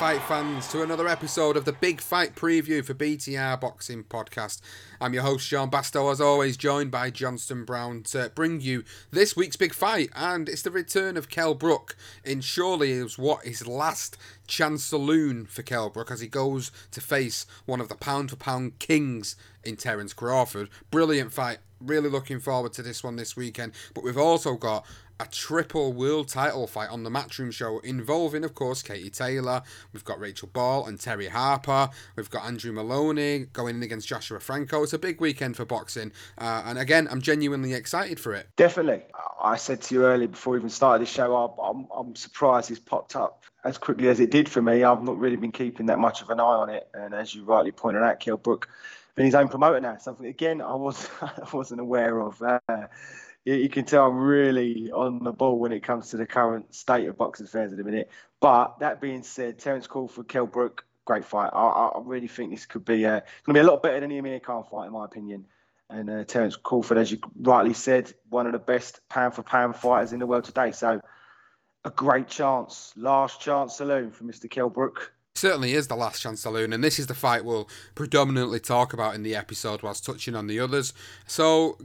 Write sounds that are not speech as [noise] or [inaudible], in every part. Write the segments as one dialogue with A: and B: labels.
A: Fight fans, to another episode of the Big Fight Preview for BTR Boxing Podcast. I'm your host, Sean Bastow, as always, joined by Johnston Brown to bring you this week's big fight, and it's the return of Kell Brook in surely is what his last chance saloon for Kell Brook as he goes to face one of the pound for pound kings in Terence Crawford. Brilliant fight. Really looking forward to this one this weekend. But we've also got a triple world title fight on the Matchroom show involving, of course, Katie Taylor. We've got Rachel Ball and Terri Harper. We've got Andrew Moloney going in against Joshua Franco. It's a big weekend for boxing. Uh, and again, I'm genuinely excited for it.
B: Definitely. I said to you earlier before we even started this show, I'm, I'm surprised it's popped up as quickly as it did for me. I've not really been keeping that much of an eye on it. And as you rightly pointed out, Kell Brook been his own promoter now. Something, again, I, was, [laughs] I wasn't aware of. Uh, you, can tell I'm really on the ball when it comes to the current state of boxing affairs at the minute. But that being said, Terence Crawford, Kell Brook, great fight. I, I really think this could be uh, going to be a lot better than the Amir Khan fight, in my opinion. And uh, Terence Crawford, as you rightly said, one of the best pound for pound fighters in the world today. So a great chance, last chance saloon for Mr. Kell Brook.
A: Certainly is the last chance saloon, and this is the fight we'll predominantly talk about in the episode whilst touching on the others. So,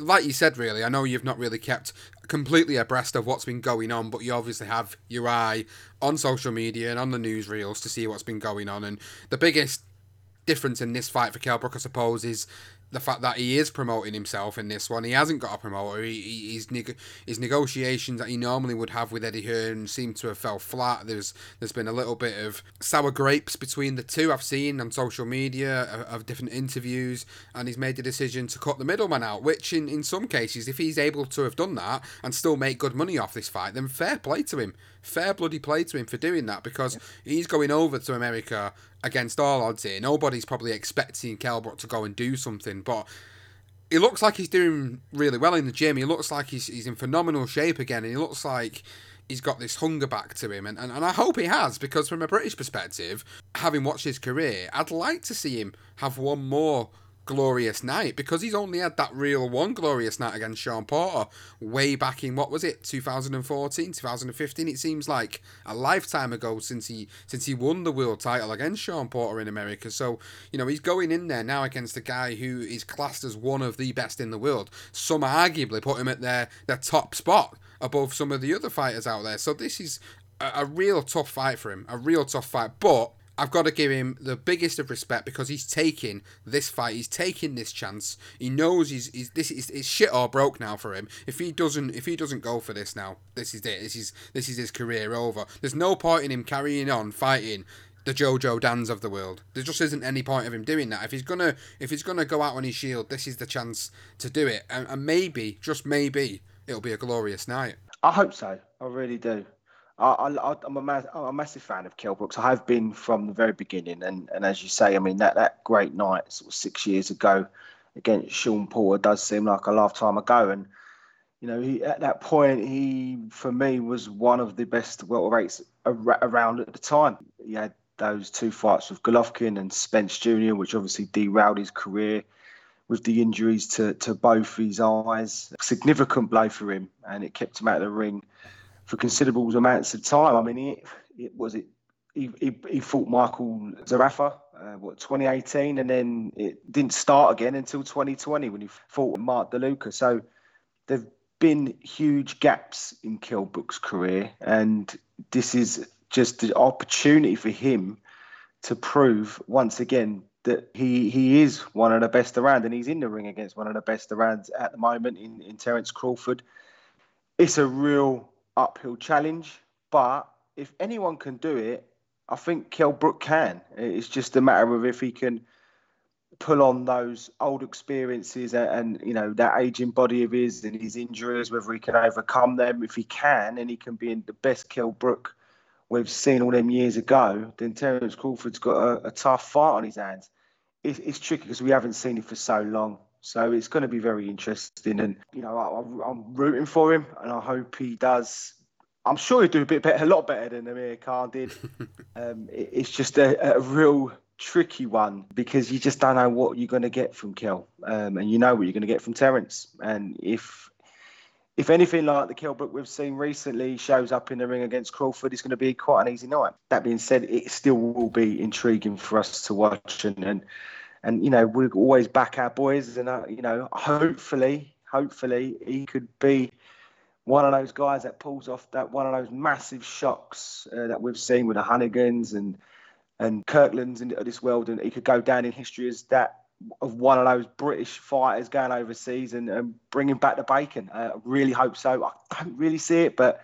A: like you said, really, I know you've not really kept completely abreast of what's been going on, but you obviously have your eye on social media and on the newsreels to see what's been going on. And the biggest difference in this fight for Kell Brook, I suppose, is the fact that he is promoting himself in this one. He hasn't got a promoter. He, he, his, neg- his negotiations that he normally would have with Eddie Hearn seem to have fell flat. There's there's been a little bit of sour grapes between the two. I've seen on social media of, of different interviews, and he's made the decision to cut the middleman out. Which, in in some cases, if he's able to have done that and still make good money off this fight, then fair play to him. Fair bloody play to him for doing that because he's going over to America against all odds here. Nobody's probably expecting Kell Brook to go and do something, but he looks like he's doing really well in the gym. He looks like he's, he's in phenomenal shape again, and he looks like he's got this hunger back to him. And, and, and I hope he has, because from a British perspective, having watched his career, I'd like to see him have one more glorious night because he's only had that real one glorious night against Shawn Porter way back in what was it 2014 2015 it seems like a lifetime ago since he since he won the world title against Shawn Porter in America. So you know he's going in there now against a guy who is classed as one of the best in the world some arguably put him at their their top spot above some of the other fighters out there. So this is a, a real tough fight for him a real tough fight. But I've got to give him the biggest of respect because he's taking this fight. He's taking this chance. He knows he's, he's this is it's shit or broke now for him. If he doesn't if he doesn't go for this now, this is it. This is this is his career over. There's no point in him carrying on fighting the Jo Jo Dans of the world. There just isn't any point of him doing that. If he's gonna if he's gonna go out on his shield, this is the chance to do it, and, and maybe just maybe it'll be a glorious night.
B: I hope so. I really do. I, am a, a massive fan of Kell Brooks. I have been from the very beginning, and, and as you say, I mean that that great night, sort of six years ago, against Shawn Porter, does seem like a lifetime ago. And you know, he at that point, he for me was one of the best welterweights around at the time. He had those two fights with Golovkin and Spence Jr., which obviously derailed his career with the injuries to, to both his eyes. Significant blow for him, and it kept him out of the ring for considerable amounts of time. I mean, it, it was it. He, he, he fought Michael Zerafa, uh, what 2018, and then it didn't start again until 2020 when he fought Mark DeLuca. So there've been huge gaps in Kell Brook's career, and this is just the opportunity for him to prove once again that he he is one of the best around, and he's in the ring against one of the best around at the moment in in Terence Crawford. It's a real uphill challenge, but if anyone can do it, I think Kell Brook can. It's just a matter of if he can pull on those old experiences and, and, you know that aging body of his and his injuries, whether he can overcome them. If he can, and he can be in the best Kell Brook we've seen all them years ago, then Terence Crawford's got a, a tough fight on his hands. It, it's tricky because we haven't seen it for so long. So it's going to be very interesting, and you know I, am rooting for him, and I hope he does. I'm sure he'll do a bit better, a lot better than Amir Khan did. [laughs] um, it, it's just a, a, real tricky one because you just don't know what you're going to get from Kell, um, and you know what you're going to get from Terence. And if if anything like the Kell Brook we've seen recently shows up in the ring against Crawford, it's going to be quite an easy night. That being said, it still will be intriguing for us to watch and. and and you know we always back our boys, and uh, you know hopefully, hopefully he could be one of those guys that pulls off that one of those massive shocks uh, that we've seen with the Honeyghans and and Kirklands in this world, and he could go down in history as that of one of those British fighters going overseas and, and bringing back the bacon. Uh, I really hope so. I don't really see it, but.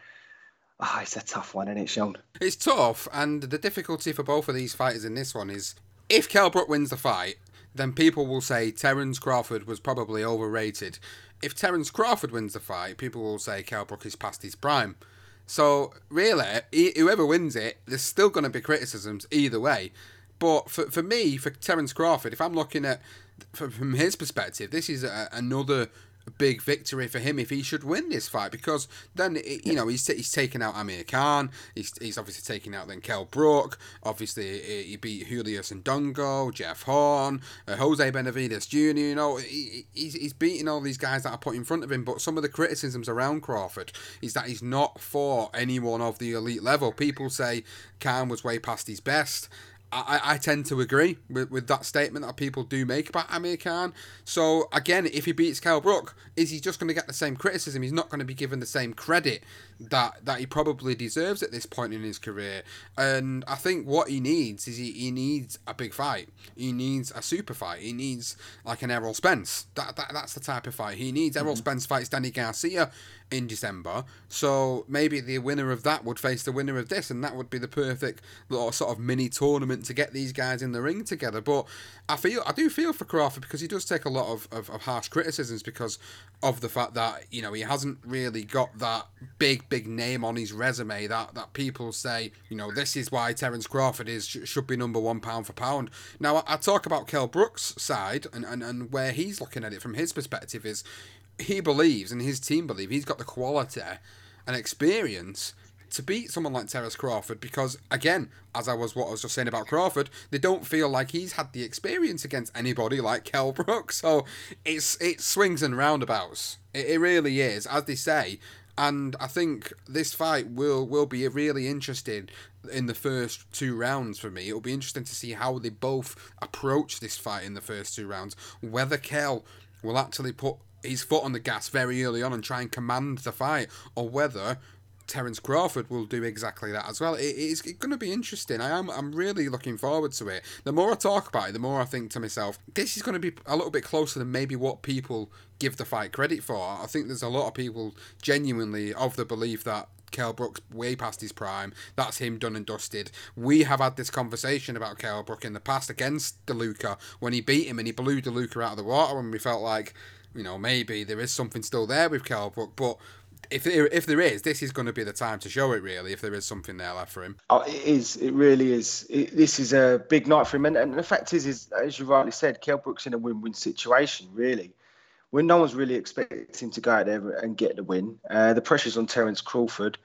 B: Oh, it's a tough one, isn't it, Sean?
A: It's tough, and the difficulty for both of these fighters in this one is if Kell Brook wins the fight, then people will say Terence Crawford was probably overrated. If Terence Crawford wins the fight, people will say Kell Brook is past his prime. So really, whoever wins it, there's still going to be criticisms either way. But for, for me, for Terence Crawford, if I'm looking at from his perspective, this is a, another big victory for him if he should win this fight because then you know he's he's taken out Amir Khan he's, he's obviously taken out then Kell Brook obviously he beat Julius Indongo Jeff Horn uh, Jose Benavidez Jr you know he, he's, he's beating all these guys that are put in front of him but some of the criticisms around Crawford is that he's not for anyone of the elite level. People say Khan was way past his best I, I tend to agree with, with that statement that people do make about Amir Khan. So again, if he beats Kell Brook, is he just going to get the same criticism? He's not going to be given the same credit that that he probably deserves at this point in his career. And I think what he needs is he, he needs a big fight. He needs a super fight. He needs like an Errol Spence. That, that that's the type of fight he needs. Errol mm-hmm. Spence fights Danny Garcia in December. So maybe the winner of that would face the winner of this, and that would be the perfect little sort of mini tournament to get these guys in the ring together. But I feel I do feel for Crawford because he does take a lot of, of, of harsh criticisms because of the fact that you know he hasn't really got that big big name on his resume that that people say you know this is why Terence Crawford is should be number one pound for pound. Now I, talk about Kell Brooks' side and, and and where he's looking at it from his perspective is he believes and his team believe he's got the quality and experience to beat someone like Terence Crawford because, again, as I was what I was just saying about Crawford, they don't feel like he's had the experience against anybody like Kell Brook. So it's it swings and roundabouts. It, it really is, as they say. And I think this fight will will be really interesting in the first two rounds for me. It'll be interesting to see how they both approach this fight in the first two rounds. Whether Kell will actually put his foot on the gas very early on and try and command the fight, or whether Terence Crawford will do exactly that as well. It, it's going to be interesting. I am I'm really looking forward to it. The more I talk about it, the more I think to myself, this is going to be a little bit closer than maybe what people give the fight credit for. I think there's a lot of people genuinely of the belief that Kell Brook's way past his prime. That's him done and dusted. We have had this conversation about Kell Brook in the past against DeLuca when he beat him and he blew DeLuca out of the water and we felt like, you know, maybe there is something still there with Kell Brook, but if there, if there is, this is going to be the time to show it. Really, if there is something there left for him.
B: Oh, it is. It really is. It, this is a big night for him, and, and, the fact is, is as you rightly said, Kell Brook's in a win-win situation. Really, when no one's really expecting him to go out there and get the win. Uh, the pressure's on Terence Crawford,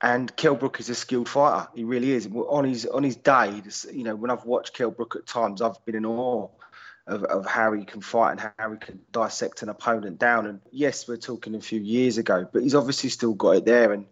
B: and Kell Brook is a skilled fighter. He really is. On his on his day, you know, when I've watched Kell Brook at times, I've been in awe of, of how he can fight and how he can dissect an opponent down. And yes, we're talking a few years ago, but he's obviously still got it there. And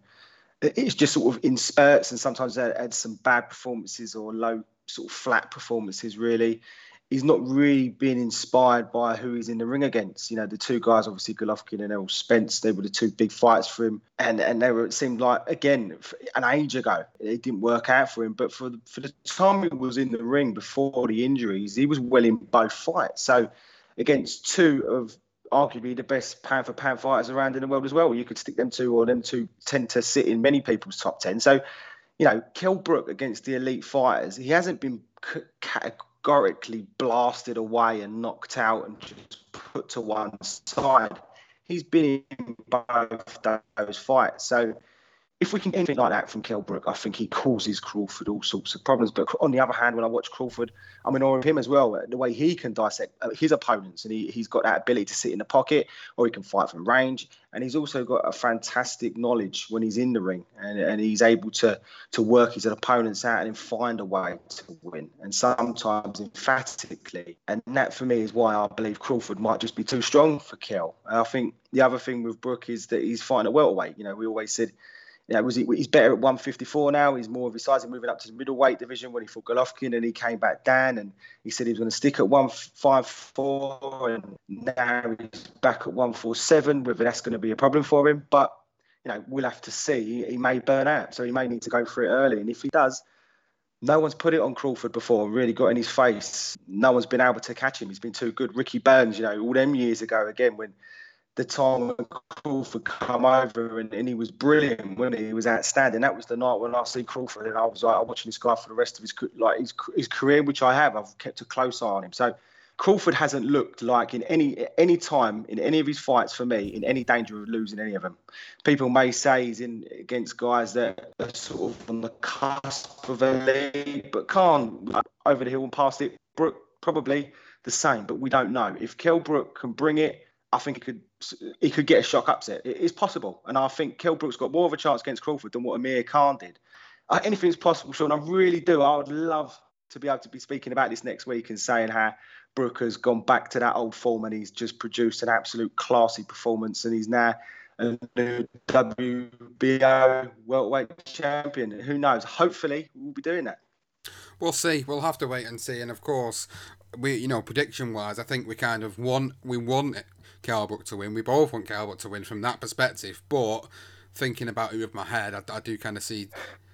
B: it's just sort of in spurts, and sometimes had some bad performances or low sort of flat performances, really he's not really being inspired by who he's in the ring against. You know, the two guys, obviously Golovkin and Errol Spence, they were the two big fights for him, and and they were it seemed like again an age ago it didn't work out for him. But for the, for the time he was in the ring before the injuries, he was well in both fights. So against two of arguably the best pound for pound fighters around in the world as well. You could stick them two, or them two tend to sit in many people's top ten. So. You know, Kell Brook against the elite fighters, he hasn't been categorically blasted away and knocked out and just put to one side. He's been in both those fights. So if we can get anything like that from Kell Brook, I think he causes Crawford all sorts of problems. But on the other hand, when I watch Crawford, I'm in awe of him as well. The way he can dissect uh, his opponents, and he, he's got that ability to sit in the pocket, or he can fight from range, and he's also got a fantastic knowledge when he's in the ring, and, and he's able to to work his opponents out and find a way to win, and sometimes emphatically. And that for me is why I believe Crawford might just be too strong for Kell. I think the other thing with Brook is that he's fighting at welterweight. You know, we always said know, was he, he's better at 154 now. He's more of his size. He's moving up to the middleweight division when he fought Golovkin and he came back down and he said he was going to stick at 154 and now he's back at 147. Whether that's going to be a problem for him, but you know, we'll have to see. He may burn out, so he may need to go for it early. And if he does, no one's put it on Crawford before, really got in his face. No one's been able to catch him. He's been too good. Ricky Burns, you know, all them years ago, again, when the time when Crawford come over and, and he was brilliant when he? he? was outstanding. That was the night when I see Crawford and I was like, I'm watching this guy for the rest of his like his, his career, which I have. I've kept a close eye on him. So Crawford hasn't looked like in any any time in any of his fights for me in any danger of losing any of them. People may say he's in against guys that are sort of on the cusp of a lead, but can't over the hill and past it. Brook probably the same, but we don't know if Kell Brook can bring it I think he could he could get a shock upset. It is possible, and I think Kell Brook's got more of a chance against Crawford than what Amir Khan did. Uh, anything's possible, Sean. I really do. I would love to be able to be speaking about this next week and saying how Brook has gone back to that old form and he's just produced an absolute classy performance, and he's now a new WBO welterweight champion. Who knows? Hopefully, we'll be doing that.
A: We'll see. We'll have to wait and see. And of course, we you know prediction wise, I think we kind of won. We won Kell Brook to win. We both want Kell Brook to win from that perspective. But thinking about it with my head, I, I do kind of see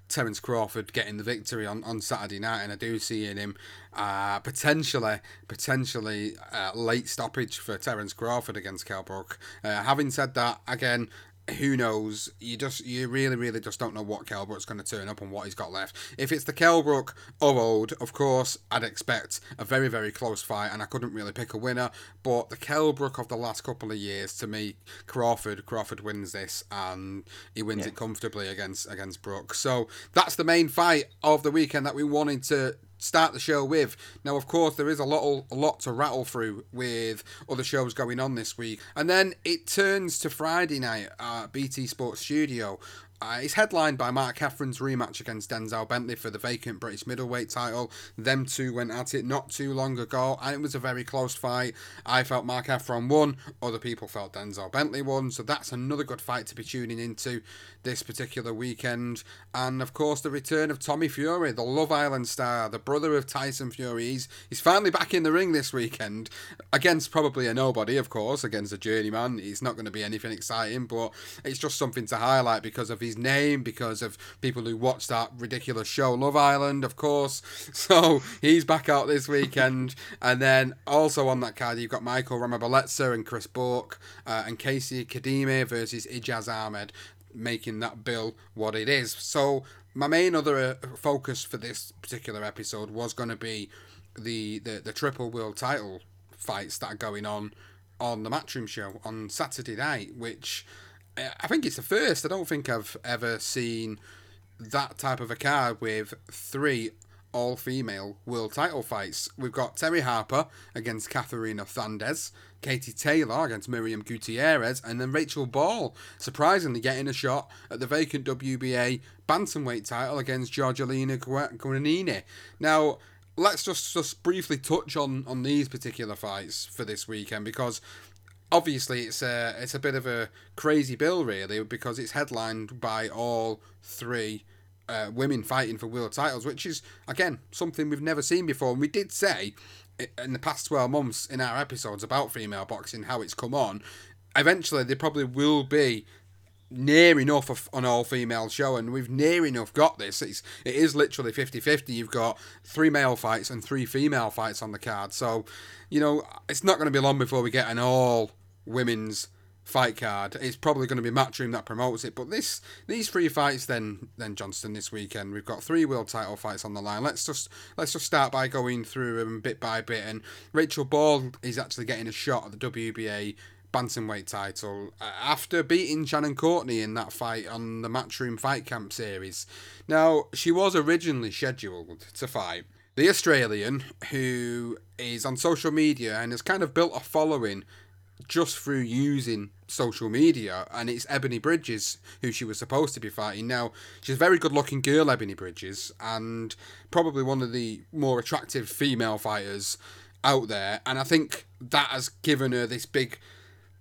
A: Terence Crawford getting the victory on, on Saturday night, and I do see in him uh, potentially potentially uh, late stoppage for Terence Crawford against Kell Brook. Uh, having said that, again, who knows? You just you really really just don't know what Kell Brook's going to turn up and what he's got left. If it's the Kell Brook of old, of course, I'd expect a very very close fight, and I couldn't really pick a winner. But the Kell Brook of the last couple of years, to me, Crawford Crawford wins this, and he wins yeah. it comfortably against against Brook. So that's the main fight of the weekend that we wanted to start the show with. Now, of course, there is a lot, a lot to rattle through with other shows going on this week, and then it turns to Friday night at BT Sports Studio. Uh, it's headlined by Mark Heffron's rematch against Denzel Bentley for the vacant British middleweight title. Them two went at it not too long ago, and it was a very close fight. I felt Mark Heffron won, other people felt Denzel Bentley won, so that's another good fight to be tuning into this particular weekend. And of course, the return of Tommy Fury, the Love Island star, the brother of Tyson Fury. He's, he's finally back in the ring this weekend against probably a nobody, of course, against a journeyman. He's not going to be anything exciting, but it's just something to highlight because of his name, because of people who watch that ridiculous show, Love Island, of course. [laughs] So he's back out this weekend. and then also on that card, you've got Michael Ramabeleza and Chris Bourke uh, and Casey Kadime versus Ijaz Ahmed making that bill what it is. So my main other uh, focus for this particular episode was going to be the, the the triple world title fights that are going on on the Matchroom show on Saturday night, which I think it's the first. I don't think I've ever seen that type of a card with three all female world title fights. We've got Terri Harper against Katharina Thanderz, Katie Taylor against Miriam Gutierrez, and then Rachel Ball surprisingly getting a shot at the vacant WBA bantamweight title against Georgina Guanini. Now, let's just just briefly touch on on these particular fights for this weekend because obviously it's a it's a bit of a crazy bill really because it's headlined by all three uh, women fighting for world titles, which is again something we've never seen before. And we did say in the past twelve months in our episodes about female boxing how it's come on. Eventually, there probably will be near enough an all female show and we've near enough got this it's it is literally 50-50 you've got three male fights and three female fights on the card so you know it's not going to be long before we get an all women's fight card. It's probably going to be Matchroom that promotes it. But this these three fights then then Johnston this weekend we've got three world title fights on the line. Let's just let's just start by going through them bit by bit. And Rachel Ball is actually getting a shot at the WBA bantamweight title uh, after beating Shannon Courtenay in that fight on the Matchroom Fight Camp series. Now she was originally scheduled to fight. The Australian, who is on social media and has kind of built a following just through using social media, and it's Ebony Bridges who she was supposed to be fighting. Now, she's a very good looking girl, Ebony Bridges, and probably one of the more attractive female fighters out there, and I think that has given her this big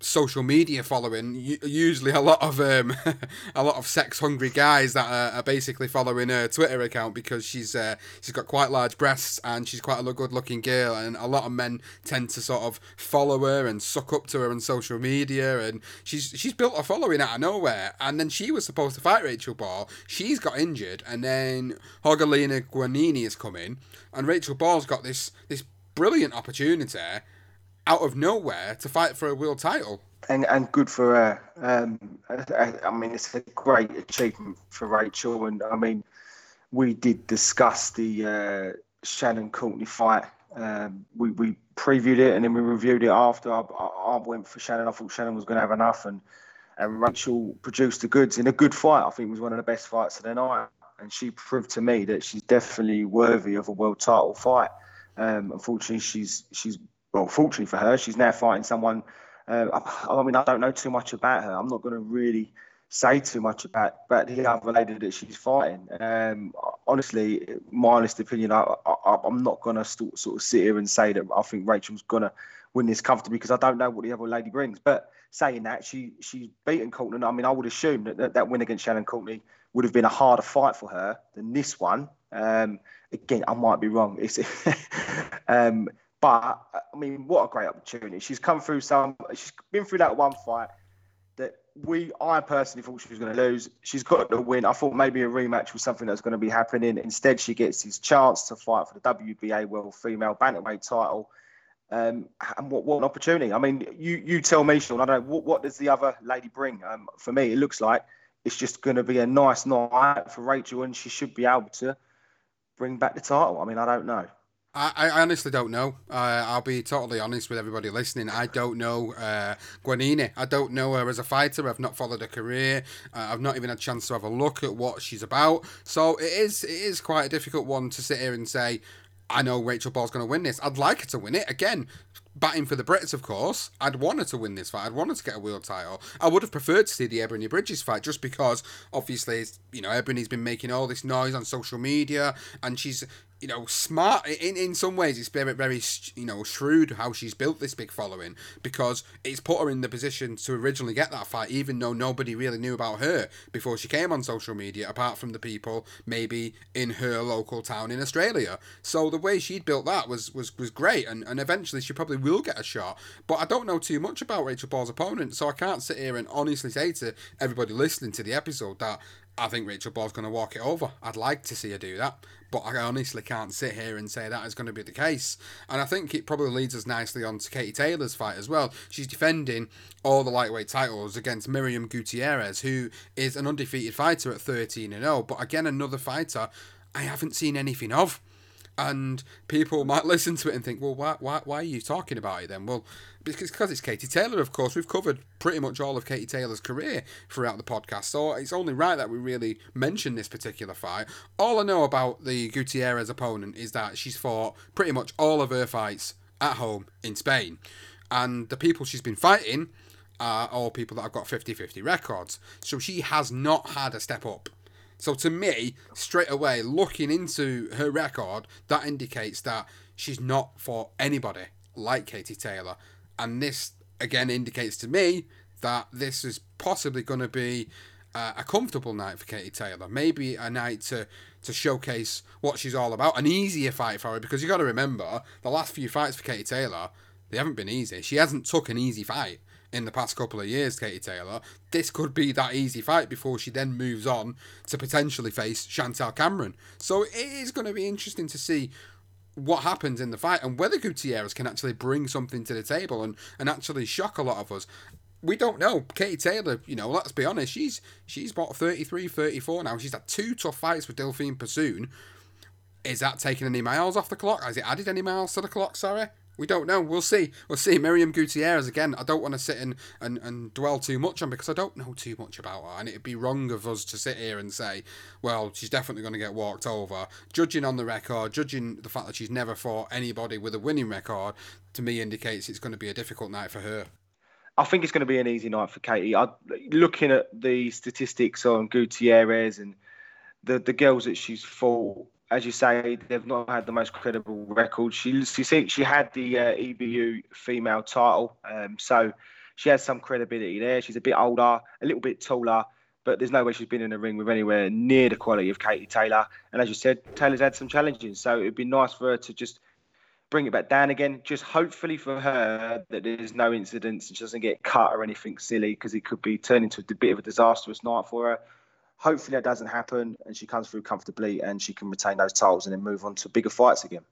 A: social media following. Usually, a lot of um, [laughs] a lot of sex hungry guys that are, are, basically following her Twitter account because she's uh, she's got quite large breasts and she's quite a good looking girl. And a lot of men tend to sort of follow her and suck up to her on social media. And she's she's built a following out of nowhere. And then she was supposed to fight Rachel Ball. She's got injured, and then Georgina Guanini has come in, and Rachel Ball's got this this brilliant opportunity out of nowhere to fight for a world title.
B: And and good for her. Um, I, I, mean, it's a great achievement for Rachel. And I mean, we did discuss the uh, Shannon Courtenay fight. Um, we we previewed it and then we reviewed it after. I, I, went for Shannon. I thought Shannon was going to have enough, and and Rachel produced the goods in a good fight. I think it was one of the best fights of the night, and she proved to me that she's definitely worthy of a world title fight. Um, unfortunately, she's she's well, fortunately for her, she's now fighting someone. Uh, I, I, mean, I don't know too much about her. I'm not going to really say too much about, about the other lady that she's fighting. Um, honestly, my honest opinion, I, I, am not going to sort, sort of sit here and say that I think Rachel's going to win this comfortably because I don't know what the other lady brings. But saying that, she she's beaten Courtenay. I mean, I would assume that, that that win against Shannon Courtenay would have been a harder fight for her than this one. Um, again, I might be wrong. It's [laughs] um, but I mean, what a great opportunity! She's come through some. She's been through that one fight that we, I personally thought she was going to lose. She's got the win. I thought maybe a rematch was something that's going to be happening. Instead, she gets his chance to fight for the WBA World Female Bantamweight title. Um, and what, what an opportunity! I mean, you you tell me, Sean. I don't know what, what does the other lady bring. Um, for me, it looks like it's just going to be a nice night for Rachel, and she should be able to bring back the title. I mean, I don't know.
A: I, I honestly don't know. Uh, I'll be totally honest with everybody listening. I don't know uh, Guanini. I don't know her as a fighter. I've not followed her career. Uh, I've not even had a chance to have a look at what she's about. So it is it is quite a difficult one to sit here and say. I know Rachel Ball's going to win this. I'd like her to win it. Again, batting for the Brits, of course. I'd wanted to win this fight. I'd wanted to get a world title. I would have preferred to see the Ebony Bridges fight just because, obviously, you know, Ebony's been making all this noise on social media and she's you know, smart in in some ways. It's very very you know shrewd how she's built this big following because it's put her in the position to originally get that fight, even though nobody really knew about her before she came on social media, apart from the people maybe in her local town in Australia. So the way she'd built that was was was great, and and eventually she probably will get a shot. But I don't know too much about Rachel Ball's opponent, so I can't sit here and honestly say to everybody listening to the episode that I think Rachel Ball's going to walk it over. I'd like to see her do that, but I honestly can't sit here and say that is going to be the case. And I think it probably leads us nicely on to Katie Taylor's fight as well. She's defending all the lightweight titles against Miriam Gutierrez, who is an undefeated fighter at 13 and 0, but again, another fighter I haven't seen anything of and people might [laughs] listen to it and think, well, why, why, why are you talking about it then? Well, because because it's Katie Taylor, of course. We've covered pretty much all of Katie Taylor's career throughout the podcast, so it's only right that we really mention this particular fight. All I know about the Gutierrez opponent is that she's fought pretty much all of her fights at home in Spain, and the people she's been fighting are all people that have got 50 50 records. So she has not had a step up so to me, straight away, looking into her record, that indicates that she's not for anybody like Katie Taylor. And this again indicates to me that this is possibly going to be uh, a comfortable night for Katie Taylor. Maybe a night to to showcase what she's all about. An easier fight for her because you got to remember the last few fights for Katie Taylor, they haven't been easy. She hasn't took an easy fight in the past couple of years, Katie Taylor. This could be that easy fight before she then moves on to potentially face Chantelle Cameron. So it is going to be interesting to see what happens in the fight and whether Gutierrez can actually bring something to the table and, and actually shock a lot of us. We don't know. Katie Taylor, you know, let's be honest, she's she's about 33, 34 now. She's had two tough fights with Delphine Persoon. Is that taking any miles off the clock? Has it added any miles to the clock, sorry? We don't know. We'll see. We'll see. Miriam Gutierrez again. I don't want to sit in and, and dwell too much on because I don't know too much about her, and it'd be wrong of us to sit here and say, well, she's definitely going to get walked over. Judging on the record, judging the fact that she's never fought anybody with a winning record, to me indicates it's going to be a difficult night for her.
B: I think it's going to be an easy night for Katie. I, looking at the statistics on Gutierrez and the the girls that she's fought as you say, they've not had the most credible record. She she she had the uh, EBU female title, um, so she has some credibility there. She's a bit older, a little bit taller, but there's no way she's been in a ring with anywhere near the quality of Katie Taylor. And as you said, Taylor's had some challenges, so it'd be nice for her to just bring it back down again. Just hopefully for her that there's no incidents and she doesn't get cut or anything silly because it could be turning into a bit of a disastrous night for her. Hopefully that doesn't happen and she comes through comfortably and she can retain those titles and then move on to bigger fights again.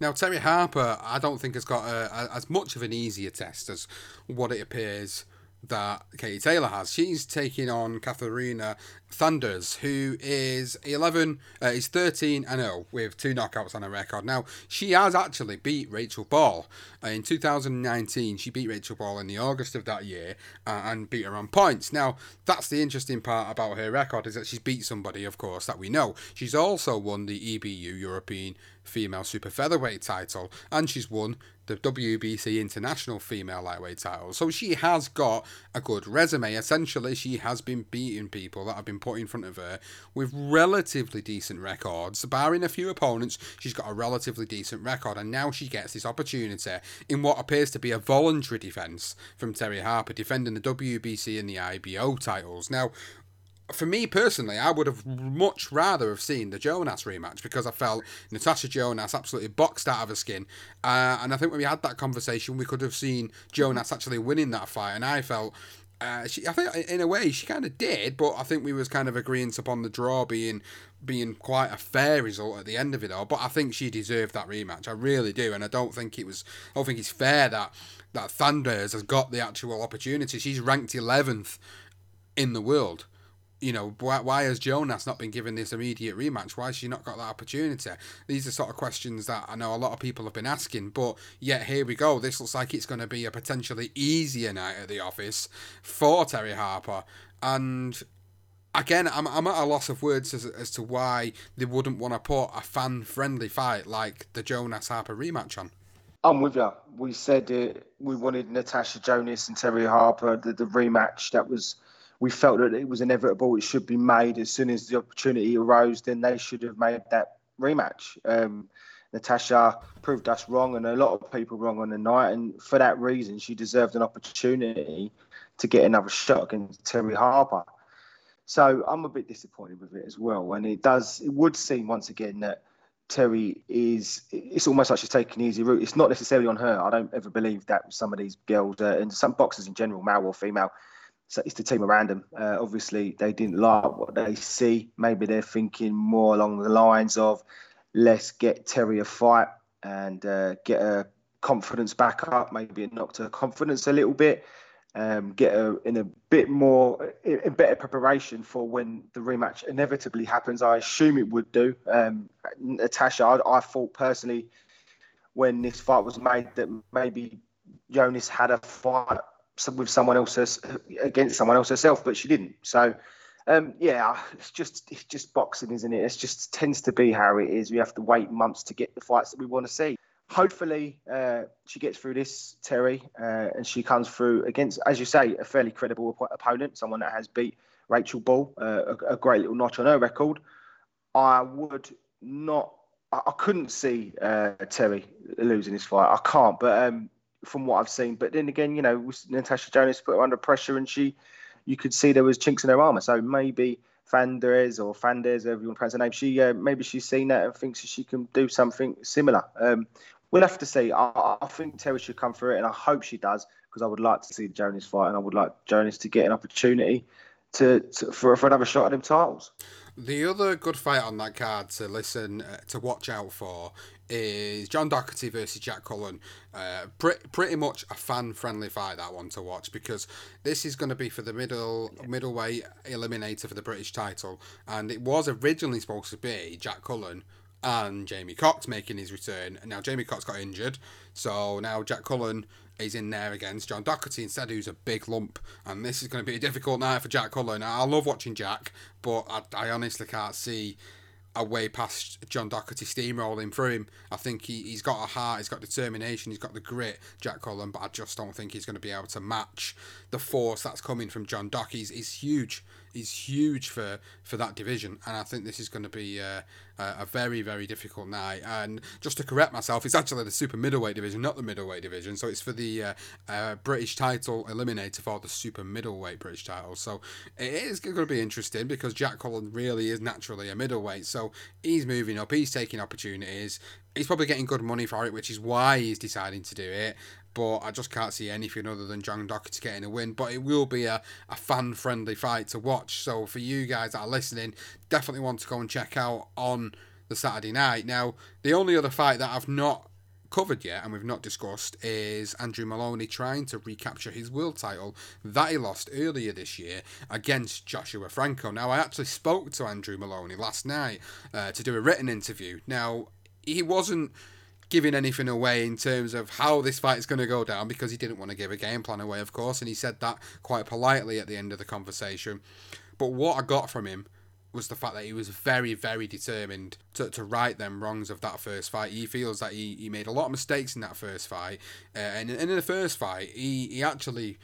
A: Now, Terri Harper, I don't think has got a, a, as much of an easier test as what it appears that Katie Taylor has. She's taking on Katharina Thanderz, who is 11, uh, is 13 and 0 with two knockouts on her record. Now, she has actually beat Rachel Ball. Uh, in 2019, she beat Rachel Ball in the August of that year uh, and beat her on points. Now, that's the interesting part about her record is that she's beat somebody, of course, that we know. She's also won the EBU European Female Super Featherweight title and she's won the WBC International Female Lightweight title. So she has got a good resume. Essentially, she has been beating people that have been put in front of her with relatively decent records. Barring a few opponents, she's got a relatively decent record, and now she gets this opportunity in what appears to be a voluntary defence from Terri Harper, defending the WBC and the IBO titles. Now, for me personally, I would have much rather have seen the Jonas rematch because I felt Natasha Jonas absolutely boxed out of her skin, uh, and I think when we had that conversation, we could have seen Jonas actually winning that fight, and I felt. Uh, she, I think in a way she kind of did, but I think we was kind of agreeing upon the draw being being quite a fair result at the end of it all. But I think she deserved that rematch. I really do, and I don't think it was. I don't think it's fair that that Thanderz has got the actual opportunity. She's ranked eleventh in the world you know, why, why has Jonas not been given this immediate rematch? Why has she not got that opportunity? These are sort of questions that I know a lot of people have been asking, but yet here we go. This looks like it's going to be a potentially easier night at the office for Terri Harper. And again, I'm, I'm at a loss of words as, as to why they wouldn't want to put a fan friendly fight like the Jonas Harper rematch on.
B: I'm with you. We said we wanted Natasha Jonas and Terri Harper, the, the rematch that was we felt that it was inevitable. It should be made as soon as the opportunity arose. Then they should have made that rematch. Um, Natasha proved us wrong and a lot of people wrong on the night, and for that reason, she deserved an opportunity to get another shot against Terri Harper. So I'm a bit disappointed with it as well, and it does. It would seem once again that Terri is. It's almost like she's taking an easy route. It's not necessarily on her. I don't ever believe that some of these girls uh, and some boxers in general, male or female it's the team around them. Uh, obviously, they didn't like what they see. Maybe they're thinking more along the lines of, let's get Terri a fight and uh, get her confidence back up. Maybe it knocked her confidence a little bit. Um, get her in a bit more, in better preparation for when the rematch inevitably happens. I assume it would do. Um, Natasha, I, I thought personally when this fight was made that maybe Jonas had a fight with someone else against someone else herself, but she didn't. So, um, yeah, it's just it's just boxing, isn't it? It just tends to be how it is. We have to wait months to get the fights that we want to see. Hopefully, uh, she gets through this, Terri, uh, and she comes through against, as you say, a fairly credible op- opponent, someone that has beat Rachel Ball, uh, a, a, great little notch on her record. I would not, I, I couldn't see uh, Terri losing this fight. I can't, but um, from what I've seen. But then again, you know, Natasha Jonas put her under pressure, and she, you could see there was chinks in her armor. So maybe Fandres or Fanders, however you want to pronounce her name, she uh, maybe she's seen that and thinks she can do something similar. Um, we'll have to see. I, I, think Terri should come through it, and I hope she does because I would like to see Jonas fight, and I would like Jonas to get an opportunity to, to for for another shot at them titles.
A: The other good fight on that card to listen uh, to watch out for is John Doherty versus Jack Cullen. Uh, pre- pretty much a fan friendly fight that one to watch because this is going to be for the middle middleweight eliminator for the British title, and it was originally supposed to be Jack Cullen and Jamie Cox making his return. And now Jamie Cox got injured, so now Jack Cullen is in there against John Doherty instead, who's a big lump. And this is going to be a difficult night for Jack Cullen. I love watching Jack, but I, I honestly can't see a way past John Doherty steamrolling through him. I think he, he's got a heart, he's got determination, he's got the grit, Jack Cullen, but I just don't think he's going to be able to match the force that's coming from John Doherty. is huge. Is huge for, for that division, and I think this is going to be uh, a very, very difficult night. And just to correct myself, it's actually the super middleweight division, not the middleweight division. So it's for the uh, uh, British title eliminator for the super middleweight British title. So it is going to be interesting because Jack Cullen really is naturally a middleweight. So he's moving up, he's taking opportunities. He's probably getting good money for it, which is why he's deciding to do it but I just can't see anything other than John Doherty getting a win. But it will be a, a fan friendly fight to watch. So for you guys that are listening, definitely want to go and check out on the Saturday night. Now, the only other fight that I've not covered yet and we've not discussed is Andrew Moloney trying to recapture his world title that he lost earlier this year against Joshua Franco. Now, I actually spoke to Andrew Moloney last night uh, to do a written interview. Now, he wasn't giving anything away in terms of how this fight is going to go down because he didn't want to give a game plan away, of course, and he said that quite politely at the end of the conversation. But what I got from him was the fact that he was very, very determined to, to right them wrongs of that first fight. He feels that he, he made a lot of mistakes in that first fight. Uh, and, and in the first fight, he, he actually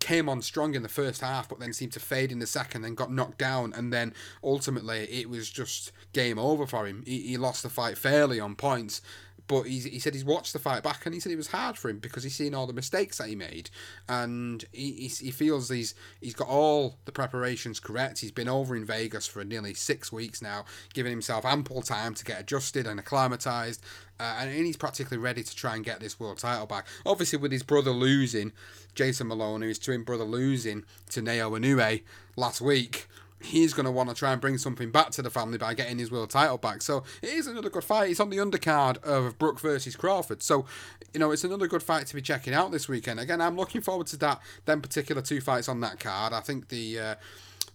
A: came on strong in the first half, but then seemed to fade in the second, then got knocked down, and then ultimately it was just game over for him. He, he lost the fight fairly on points, but he, he said he's watched the fight back and he said it was hard for him because he's seen all the mistakes that he made. And he, he, he feels he's he's got all the preparations correct. He's been over in Vegas for nearly six weeks now giving himself ample time to get adjusted and acclimatized uh, and he's practically ready to try and get this world title back. Obviously with his brother losing Jason Moloney his twin brother losing to Naoya Inoue last week he's going to want to try and bring something back to the family by getting his world title back. So it is another good fight. It's on the undercard of Brook versus Crawford. So, you know, it's another good fight to be checking out this weekend. Again, I'm looking forward to that, them particular two fights on that card. I think the. Uh,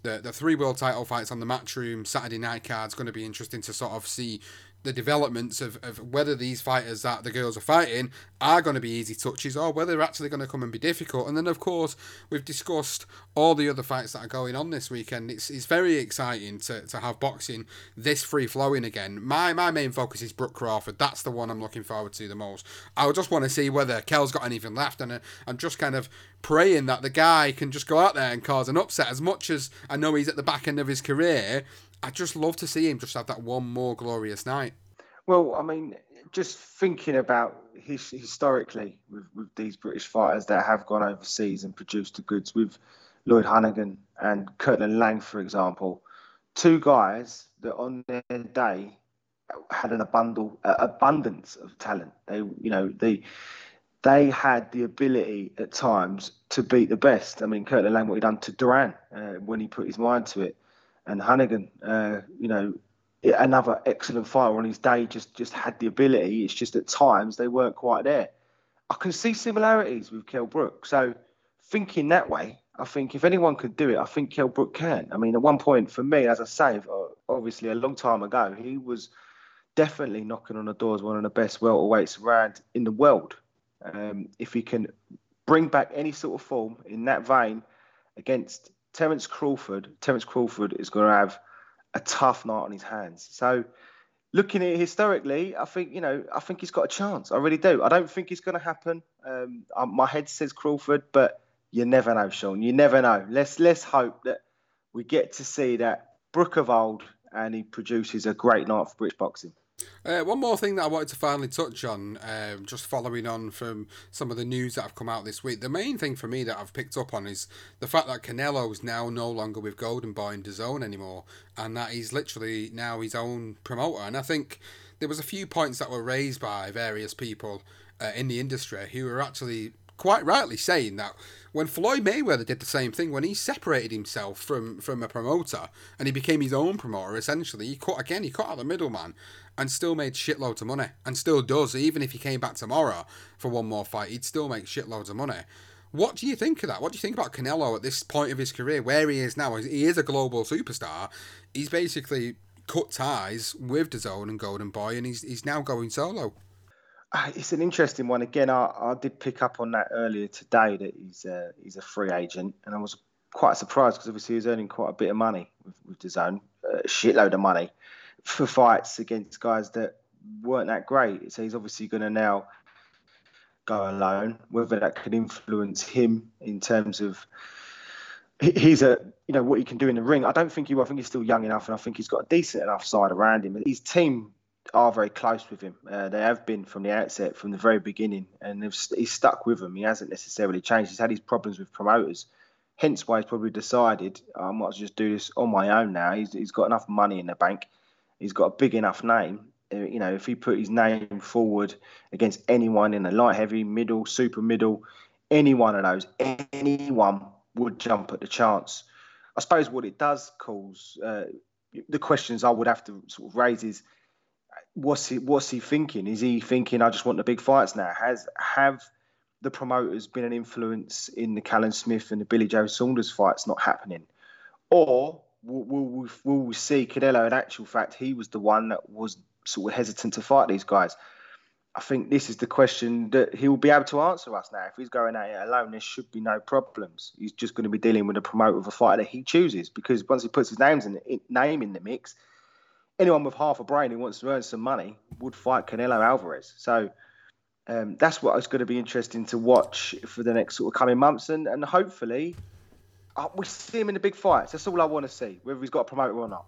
A: the, the three world title fights on the matchroom Saturday night card is going to be interesting to sort of see the developments of, of whether these fighters that the girls are fighting are going to be easy touches or whether they're actually going to come and be difficult. And then, of course, we've discussed all the other fights that are going on this weekend. It's, it's very exciting to, to have boxing this free flowing again. My my main focus is Brook Crawford. That's the one I'm looking forward to the most. I just want to see whether Kell's got anything left, and uh, I'm just kind of praying that the guy can just go out there and cause an upset. As much as I know he's at the back end of his career, I just love to see him just have that one more glorious night.
B: Well, I mean, just thinking about his, historically with, with these British fighters that have gone overseas and produced the goods, with Lloyd Honeyghan and Kirkland Laing, for example, two guys that on their day had an abundant, uh, abundance of talent. They, you know, they they had the ability at times to beat the best. I mean, Kirkland Laing, what he done to Duran uh, when he put his mind to it, and Honeyghan. uh, you know, another excellent fighter on his day, just just had the ability. It's just at times they weren't quite there. I can see similarities with Kell Brook. So thinking that way, I think if anyone could do it, I think Kell Brook can. I mean, at one point for me, as I say, obviously a long time ago, he was definitely knocking on the doors one of the best welterweights around in the world. Um, if he can bring back any sort of form in that vein against Terence Crawford, Terence Crawford is going to have a tough night on his hands. So, looking at it historically, I think you know, I think he's got a chance. I really do. I don't think it's going to happen. Um, my head says Crawford, but you never know, Sean. You never know. Let's let's hope that we get to see that Brook of old, and he produces a great night for British boxing.
A: Uh, one more thing that I wanted to finally touch on, um, just following on from some of the news that have come out this week. The main thing for me that I've picked up on is the fact that Canelo is now no longer with Golden Boy and DAZN anymore, and that he's literally now his own promoter. And I think there was a few points that were raised by various people uh, in the industry who were actually quite rightly saying that when Floyd Mayweather did the same thing, when he separated himself from, from a promoter and he became his own promoter, essentially, he cut again, he cut out the middleman and still made shitloads of money and still does. Even if he came back tomorrow for one more fight, he'd still make shitloads of money. What do you think of that? What do you think about Canelo at this point of his career, where he is now? He is a global superstar. He's basically cut ties with DAZN and Golden Boy, and he's he's now going solo.
B: Uh, it's an interesting one. Again, I, I did pick up on that earlier today that he's a, he's a free agent, and I was quite surprised because obviously he was earning quite a bit of money with, with DAZN, a shitload of money for fights against guys that weren't that great. So he's obviously going to now go alone. Whether that could influence him in terms of he's a you know what he can do in the ring. I don't think he. I think he's still young enough, and I think he's got a decent enough side around him. His team are very close with him. Uh, they have been from the outset, from the very beginning, and he's stuck with them. He hasn't necessarily changed. He's had his problems with promoters, hence why he's probably decided I might just do this on my own now. He's, he's got enough money in the bank. He's got a big enough name. Uh, you know, if he put his name forward against anyone in the light heavy, middle, super middle, any one of those, anyone would jump at the chance. I suppose what it does cause uh, the questions I would have to sort of raise is what's he what's he thinking? Is he thinking I just want the big fights now? Has have the promoters been an influence in the Callum Smith and the Billy Joe Saunders fights not happening, or will, will, will we see Canelo in actual fact he was the one that was sort of hesitant to fight these guys? I think this is the question that he will be able to answer us now. If he's going at it alone, there should be no problems. He's just going to be dealing with a promoter of a fighter that he chooses because once he puts his names in name in the mix, anyone with half a brain who wants to earn some money would fight Canelo Alvarez. So um, that's what is going to be interesting to watch for the next sort of coming months, and and hopefully uh, we see him in the big fights. That's all I want to see, whether he's got a promoter or not.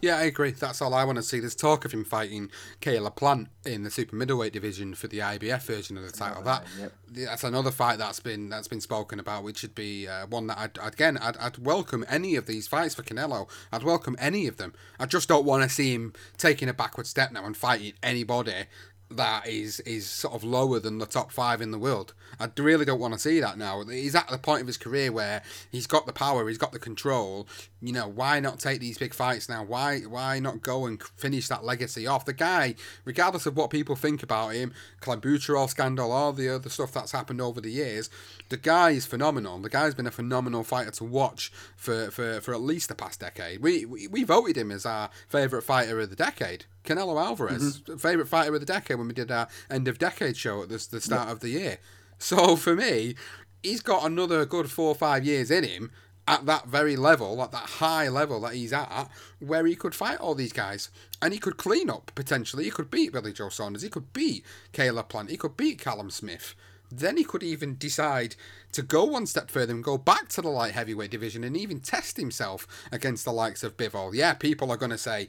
A: Yeah, I agree. That's all I want to see. There's talk of him fighting Caleb Plant in the super middleweight division for the IBF version of the title. That yep. that's another fight that's been that's been spoken about, which should be uh, one that I'd, again I'd, I'd welcome any of these fights for Canelo. I'd welcome any of them. I just don't want to see him taking a backward step now and fighting anybody that is is sort of lower than the top five in the world. I really don't want to see that now. He's at the point of his career where he's got the power, he's got the control. You know, why not take these big fights now? Why why not go and finish that legacy off? The guy, regardless of what people think about him, Clenbuterol scandal, all the other stuff that's happened over the years, the guy is phenomenal. The guy's been a phenomenal fighter to watch for, for, for at least the past decade. We, we, we voted him as our favourite fighter of the decade. Canelo Alvarez, mm-hmm. favourite fighter of the decade when we did our end of decade show at the, the start yeah. of the year. So for me, he's got another good four or five years in him at that very level, at that high level that he's at, where he could fight all these guys. And he could clean up potentially. He could beat Billy Joe Saunders. He could beat Caleb Plant. He could beat Callum Smith. Then he could even decide to go one step further and go back to the light heavyweight division and even test himself against the likes of Bivol. Yeah, people are going to say,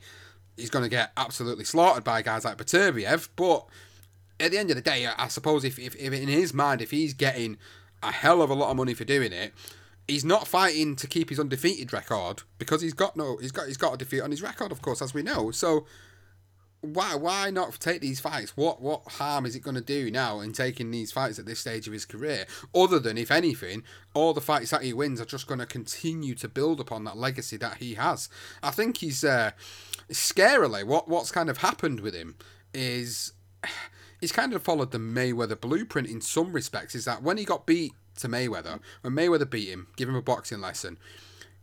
A: he's going to get absolutely slaughtered by guys like Beterbiev. But at the end of the day, I suppose if, if, if in his mind, if he's getting a hell of a lot of money for doing it, he's not fighting to keep his undefeated record because he's got no he's got he's got a defeat on his record, of course, as we know. So why why not take these fights? What what harm is it going to do now in taking these fights at this stage of his career? Other than, if anything, all the fights that he wins are just going to continue to build upon that legacy that he has. I think he's uh, scarily what what's kind of happened with him is he's kind of followed the Mayweather blueprint in some respects. Is that when he got beat to Mayweather, when Mayweather beat him, give him a boxing lesson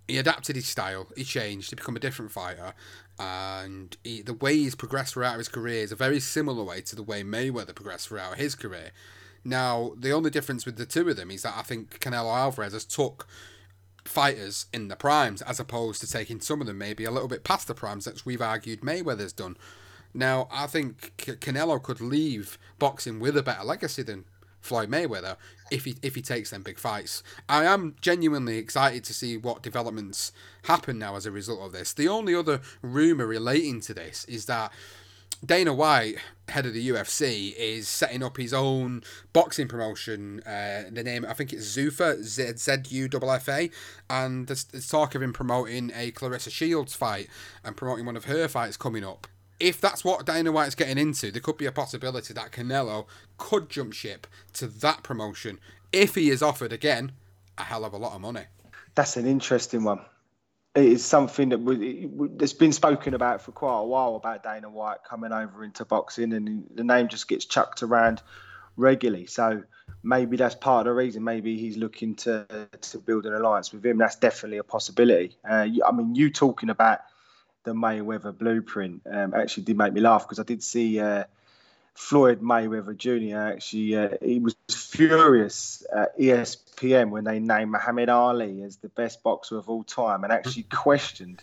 A: he adapted his style, he changed, he become a different fighter, and he, the way he's progressed throughout his career is a very similar way to the way Mayweather progressed throughout his career. Now, the only difference with the two of them is that I think Canelo Alvarez has took fighters in the primes as opposed to taking some of them maybe a little bit past the primes that we've argued Mayweather's done. Now, I think Canelo could leave boxing with a better legacy than Floyd Mayweather if he if he takes them big fights. I am genuinely excited to see what developments happen now as a result of this. The only other rumor relating to this is that Dana White, head of the UFC, is setting up his own boxing promotion. Uh, the name, I think it's Zuffa, Z U F A, and there's, there's talk of him promoting a Claressa Shields fight and promoting one of her fights coming up if that's what Dana White's getting into, there could be a possibility that Canelo could jump ship to that promotion if he is offered again a hell of a lot of money.
B: That's an interesting one. It is something that that's been spoken about for quite a while about Dana White coming over into boxing, and the name just gets chucked around regularly. So maybe that's part of the reason. Maybe he's looking to to build an alliance with him. That's definitely a possibility. Uh, I mean, you talking about the Mayweather blueprint um, actually did make me laugh because I did see uh, Floyd Mayweather Jr. actually uh, he was furious at ESPN when they named Muhammad Ali as the best boxer of all time and actually [laughs] questioned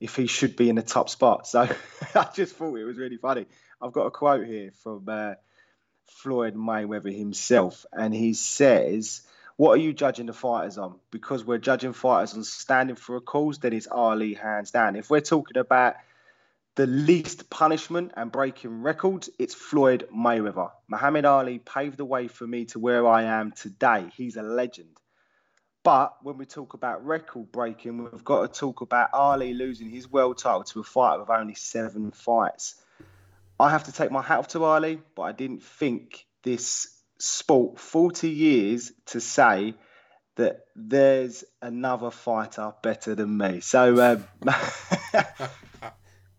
B: if he should be in the top spot. So [laughs] I just thought it was really funny. I've got a quote here from uh, Floyd Mayweather himself, and he says what are you judging the fighters on? Because we're judging fighters on standing for a cause, then it's Ali hands down. If we're talking about the least punishment and breaking records, it's Floyd Mayweather. Muhammad Ali paved the way for me to where I am today. He's a legend. But when we talk about record breaking, we've got to talk about Ali losing his world title to a fighter with only seven fights. I have to take my hat off to Ali, but I didn't think this sport 40 years to say that there's another fighter better than me. So um, [laughs]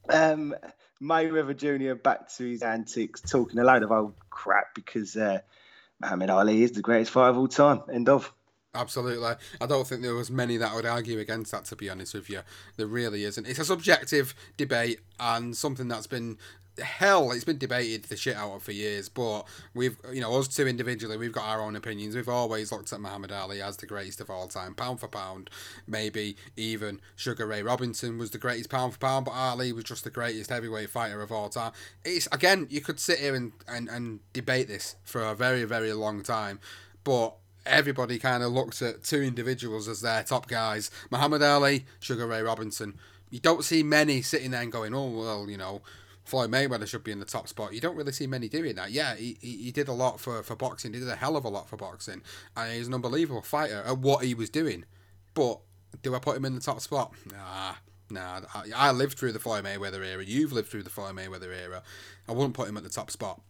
B: um, Mayweather Jr. back to his antics, talking a load of old crap because uh, Muhammad Ali is the greatest fighter of all time. End of.
A: Absolutely. I don't think there was many that would argue against that, to be honest with you. There really isn't. It's a subjective debate and something that's been hell, it's been debated the shit out of for years, but we've, you know, us two individually, we've got our own opinions. We've always looked at Muhammad Ali as the greatest of all time, pound for pound. Maybe even Sugar Ray Robinson was the greatest pound for pound, but Ali was just the greatest heavyweight fighter of all time. It's again, you could sit here and, and, and debate this for a very, very long time, but everybody kind of looks at two individuals as their top guys Muhammad Ali, Sugar Ray Robinson. You don't see many sitting there and going, oh, well, you know, Floyd Mayweather should be in the top spot. You don't really see many doing that. Yeah, he, he, he did a lot for, for boxing. He did a hell of a lot for boxing. And he's an unbelievable fighter at what he was doing. But do I put him in the top spot? Nah. Nah, I, I lived through the Floyd Mayweather era. You've lived through the Floyd Mayweather era. I wouldn't put him at the top spot.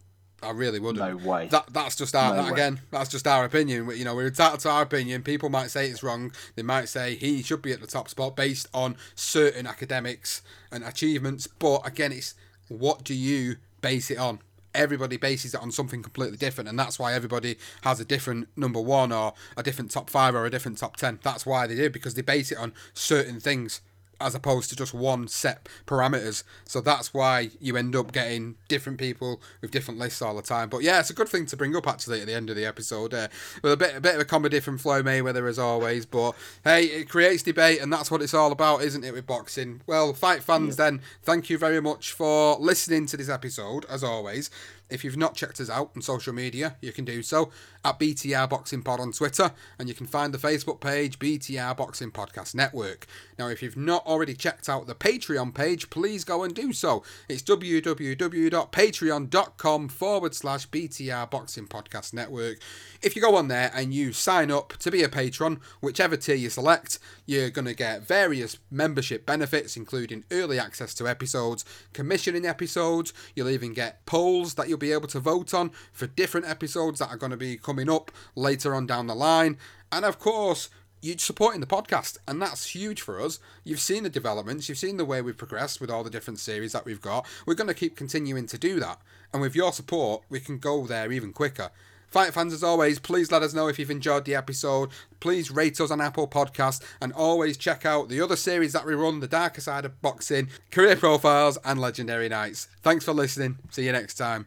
A: I really wouldn't.
B: No way.
A: That that's just our no that, again. That's just our opinion. You know, we're entitled to our opinion. People might say it's wrong. They might say he should be at the top spot based on certain academics and achievements. But again, it's what do you base it on? Everybody bases it on something completely different, and that's why everybody has a different number one or a different top five or a different top ten. That's why they do because they base it on certain things as opposed to just one set parameters. So that's why you end up getting different people with different lists all the time. But yeah, it's a good thing to bring up actually at the end of the episode. Uh, with a bit a bit of a comedy from Flo Mayweather as always. But hey, it creates debate, and that's what it's all about, isn't it? With boxing. Well, fight fans, yeah. then thank you very much for listening to this episode as always. If you've not checked us out on social media, you can do so at BTR Boxing Pod on Twitter, and you can find the Facebook page BTR Boxing Podcast Network. Now, if you've not already checked out the Patreon page, please go and do so. It's www.patreon.com forward slash BTR Boxing Podcast Network. If you go on there and you sign up to be a patron, whichever tier you select, you're going to get various membership benefits, including early access to episodes, commissioning episodes. You'll even get polls that you'll be able to vote on for different episodes that are going to be coming up later on down the line. And of course, you're supporting the podcast, and that's huge for us. You've seen the developments, you've seen the way we've progressed with all the different series that we've got. We're going to keep continuing to do that, and with your support, we can go there even quicker. Fight fans, as always, please let us know if you've enjoyed the episode. Please rate us on Apple Podcast, and always check out the other series that we run: The Darker Side of Boxing, Career Profiles, and Legendary Nights. Thanks for listening. See you next time.